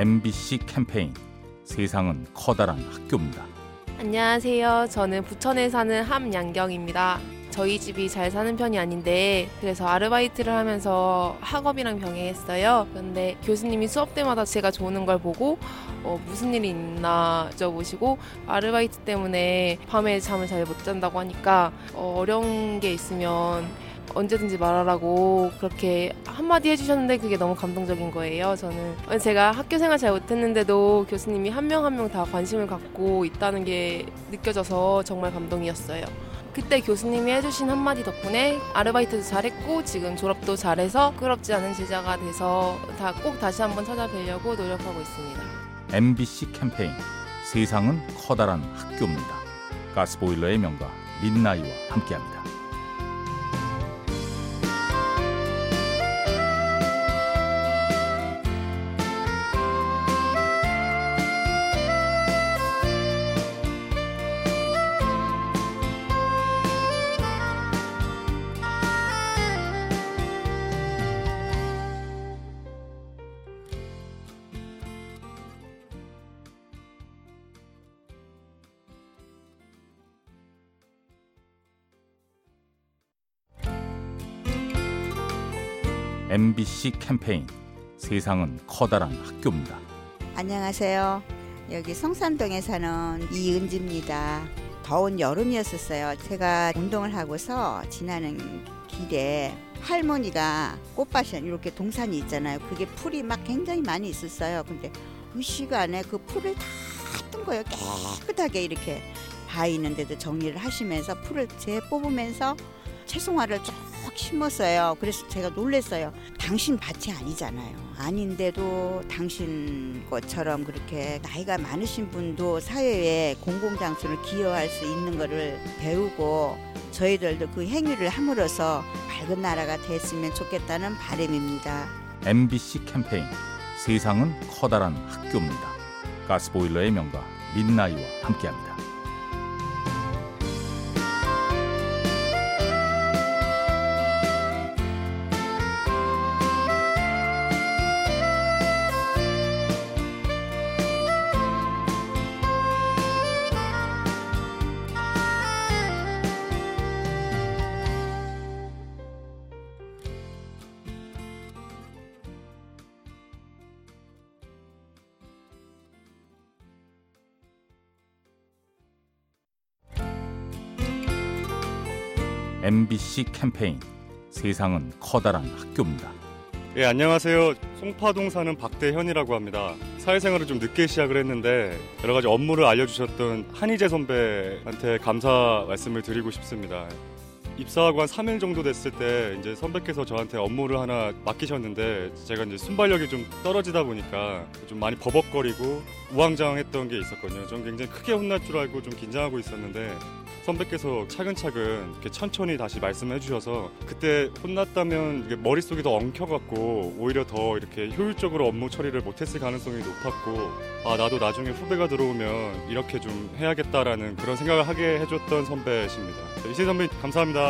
MBC 캠페인 세상은 커다란 학교입니다. 안녕하세요. 저는 부천에 사는 함양경입니다. 저희 집이 잘 사는 편이 아닌데 그래서 아르바이트를 하면서 학업이랑 병행했어요. 그런데 교수님이 수업 때마다 제가 좋는 걸 보고 어, 무슨 일이 있나 여쭤보시고 아르바이트 때문에 밤에 잠을 잘 못 잔다고 하니까 어, 어려운 게 있으면 언제든지 말하라고 그렇게 한마디 해주셨는데 그게 너무 감동적인 거예요. 저는 제가 학교 생활 잘 못했는데도 교수님이 한 명 한 명 다 관심을 갖고 있다는 게 느껴져서 정말 감동이었어요. 그때 교수님이 해주신 한마디 덕분에 아르바이트도 잘했고 지금 졸업도 잘해서 부끄럽지 않은 제자가 돼서 다 꼭 다시 한번 찾아뵈려고 노력하고 있습니다. MBC 캠페인 세상은 커다란 학교입니다. 가스보일러의 명가 민나이와 함께합니다. MBC 캠페인 세상은 커다란 학교입니다. 안녕하세요. 여기 성산동에 사는 이은지입니다. 더운 여름이었었어요. 제가 운동을 하고서 지나는 길에 할머니가 꽃밭에 이렇게 동산이 있잖아요. 그게 풀이 막 굉장히 많이 있었어요. 근데 그 시간에 그 풀을 다 뜬 거예요. 깨끗하게 이렇게 바 있는데도 정리를 하시면서 풀을 재 뽑으면서 채송화를 쭉 심었어요. 그래서 제가 놀랐어요. 당신 밭이 아니잖아요. 아닌데도 당신 것처럼 그렇게 나이가 많으신 분도 사회에 공공장소를 기여할 수 있는 것을 배우고 저희들도 그 행위를 함으로써 밝은 나라가 됐으면 좋겠다는 바람입니다. MBC 캠페인 세상은 커다란 학교입니다. 가스보일러의 명가 민나이와 함께합니다. MBC 캠페인 세상은 커다란 학교입니다. 예, 안녕하세요. 송파동 사는 박대현이라고 합니다. 사회생활을 좀 늦게 시작을 했는데 여러 가지 업무를 알려주셨던 한희재 선배한테 감사 말씀을 드리고 싶습니다. 입사하고 한 3일 정도 됐을 때 이제 선배께서 저한테 업무를 하나 맡기셨는데 제가 이제 순발력이 좀 떨어지다 보니까 좀 많이 버벅거리고 우왕좌왕했던 게 있었거든요. 전 굉장히 크게 혼날 줄 알고 좀 긴장하고 있었는데 선배께서 차근차근 이렇게 천천히 다시 말씀해 주셔서 그때 혼났다면 머릿속이 더 엉켜갖고 오히려 더 이렇게 효율적으로 업무 처리를 못했을 가능성이 높았고 아 나도 나중에 후배가 들어오면 이렇게 좀 해야겠다라는 그런 생각을 하게 해줬던 선배십니다. 이세 선배 감사합니다.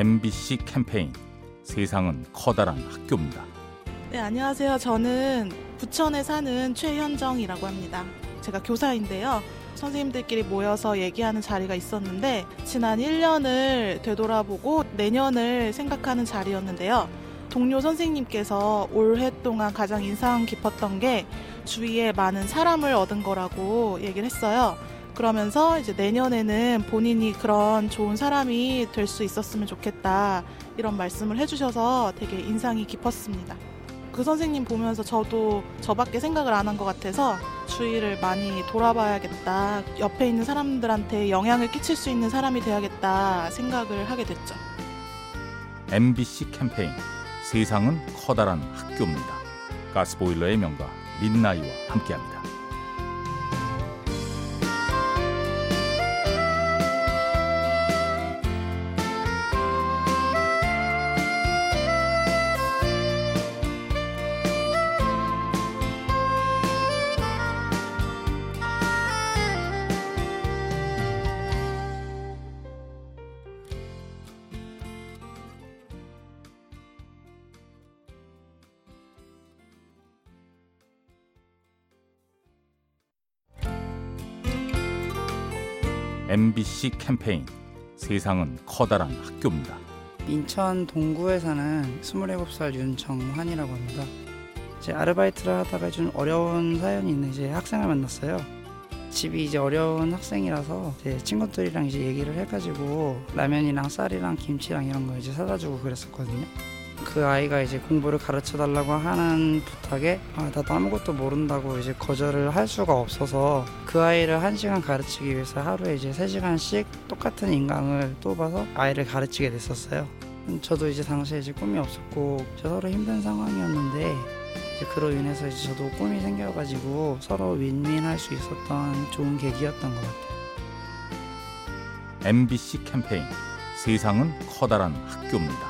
MBC 캠페인 세상은 커다란 학교입니다. 네, 안녕하세요. 저는 부천에 사는 최현정이라고 합니다. 제가 교사인데요. 선생님들끼리 모여서 얘기하는 자리가 있었는데 지난 1년을 되돌아보고 내년을 생각하는 자리였는데요. 동료 선생님께서 올해 동안 가장 인상 깊었던 게 주위에 많은 사람을 얻은 거라고 얘기를 했어요. 그러면서 이제 내년에는 본인이 그런 좋은 사람이 될 수 있었으면 좋겠다 이런 말씀을 해주셔서 되게 인상이 깊었습니다. 그 선생님 보면서 저도 저밖에 생각을 안 한 것 같아서 주위를 많이 돌아봐야겠다. 옆에 있는 사람들한테 영향을 끼칠 수 있는 사람이 돼야겠다 생각을 하게 됐죠. MBC 캠페인 세상은 커다란 학교입니다. 가스보일러의 명가 민나이와 함께합니다. MBC 캠페인 세상은 커다란 학교입니다. 인천 동구에 사는 27살 윤정환이라고 합니다. 이제 아르바이트를 하다가 좀 어려운 사연이 있는 이제 학생을 만났어요. 집이 이제 어려운 학생이라서 이제 친구들이랑 이제 얘기를 해가지고 라면이랑 쌀이랑 김치랑 이런 거 이제 사다 주고 그랬었거든요. 그 아이가 이제 공부를 가르쳐 달라고 하는 부탁에 아, 나도 아무것도 모른다고 이제 거절을 할 수가 없어서 그 아이를 한 시간 가르치기 위해서 하루에 이제 세 시간씩 똑같은 인강을 뽑아서 아이를 가르치게 됐었어요. 음, 저도 이제 당시에 이제 꿈이 없었고 저 서로 힘든 상황이었는데 이제 그로 인해서 이제 저도 꿈이 생겨가지고 서로 윈윈할 수 있었던 좋은 계기였던 것 같아요. MBC 캠페인 세상은 커다란 학교입니다.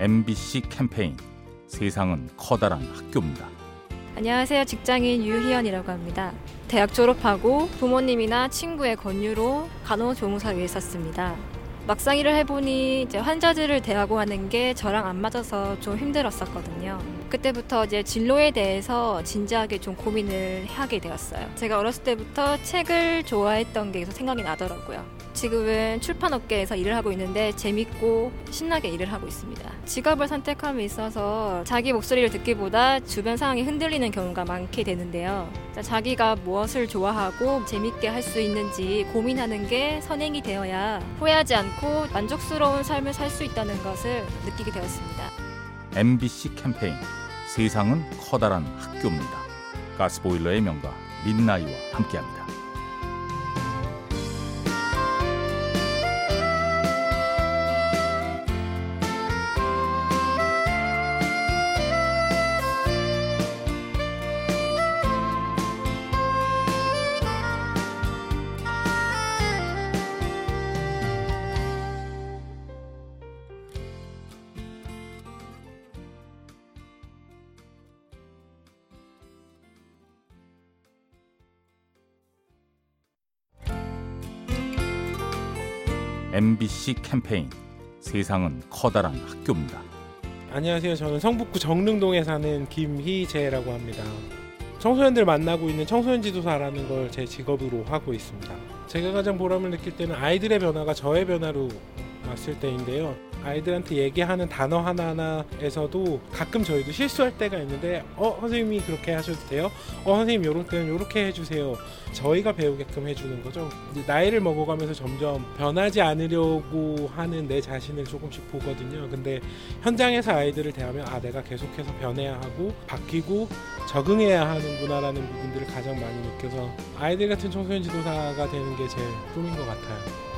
MBC 캠페인 세상은 커다란 학교입니다. 안녕하세요. 직장인 유희연이라고 합니다. 대학 졸업하고 부모님이나 친구의 권유로 간호조무사로 일했었습니다. 막상 일을 해보니 이제 환자들을 대하고 하는 게 저랑 안 맞아서 좀 힘들었었거든요. 그때부터 이제 진로에 대해서 진지하게 좀 고민을 하게 되었어요. 제가 어렸을 때부터 책을 좋아했던 게 생각이 나더라고요. 지금은 출판업계에서 일을 하고 있는데 재밌고 신나게 일을 하고 있습니다. 직업을 선택함에 있어서 자기 목소리를 듣기보다 주변 상황이 흔들리는 경우가 많게 되는데요. 자기가 무엇을 좋아하고 재밌게 할 수 있는지 고민하는 게 선행이 되어야 후회하지 않고 만족스러운 삶을 살 수 있다는 것을 느끼게 되었습니다. MBC 캠페인 세상은 커다란 학교입니다. 가스보일러의 명가 민나이와 함께합니다. MBC 캠페인 세상은 커다란 학교입니다. 안녕하세요. 저는 성북구 정릉동에 사는 김희재라고 합니다. 청소년들 만나고 있는 청소년 지도사라는 걸 제 직업으로 하고 있습니다. 제가 가장 보람을 느낄 때는 아이들의 변화가 저의 변화로 왔을 때인데요. 아이들한테 얘기하는 단어 하나하나에서도 가끔 저희도 실수할 때가 있는데 어 선생님이 그렇게 하셔도 돼요? 어 선생님 요럴 때는 요렇게 해주세요. 저희가 배우게끔 해주는 거죠. 나이를 먹어가면서 점점 변하지 않으려고 하는 내 자신을 조금씩 보거든요. 근데 현장에서 아이들을 대하면 아 내가 계속해서 변해야 하고 바뀌고 적응해야 하는구나라는 부분들을 가장 많이 느껴서 아이들 같은 청소년 지도사가 되는 게제 꿈인 것 같아요.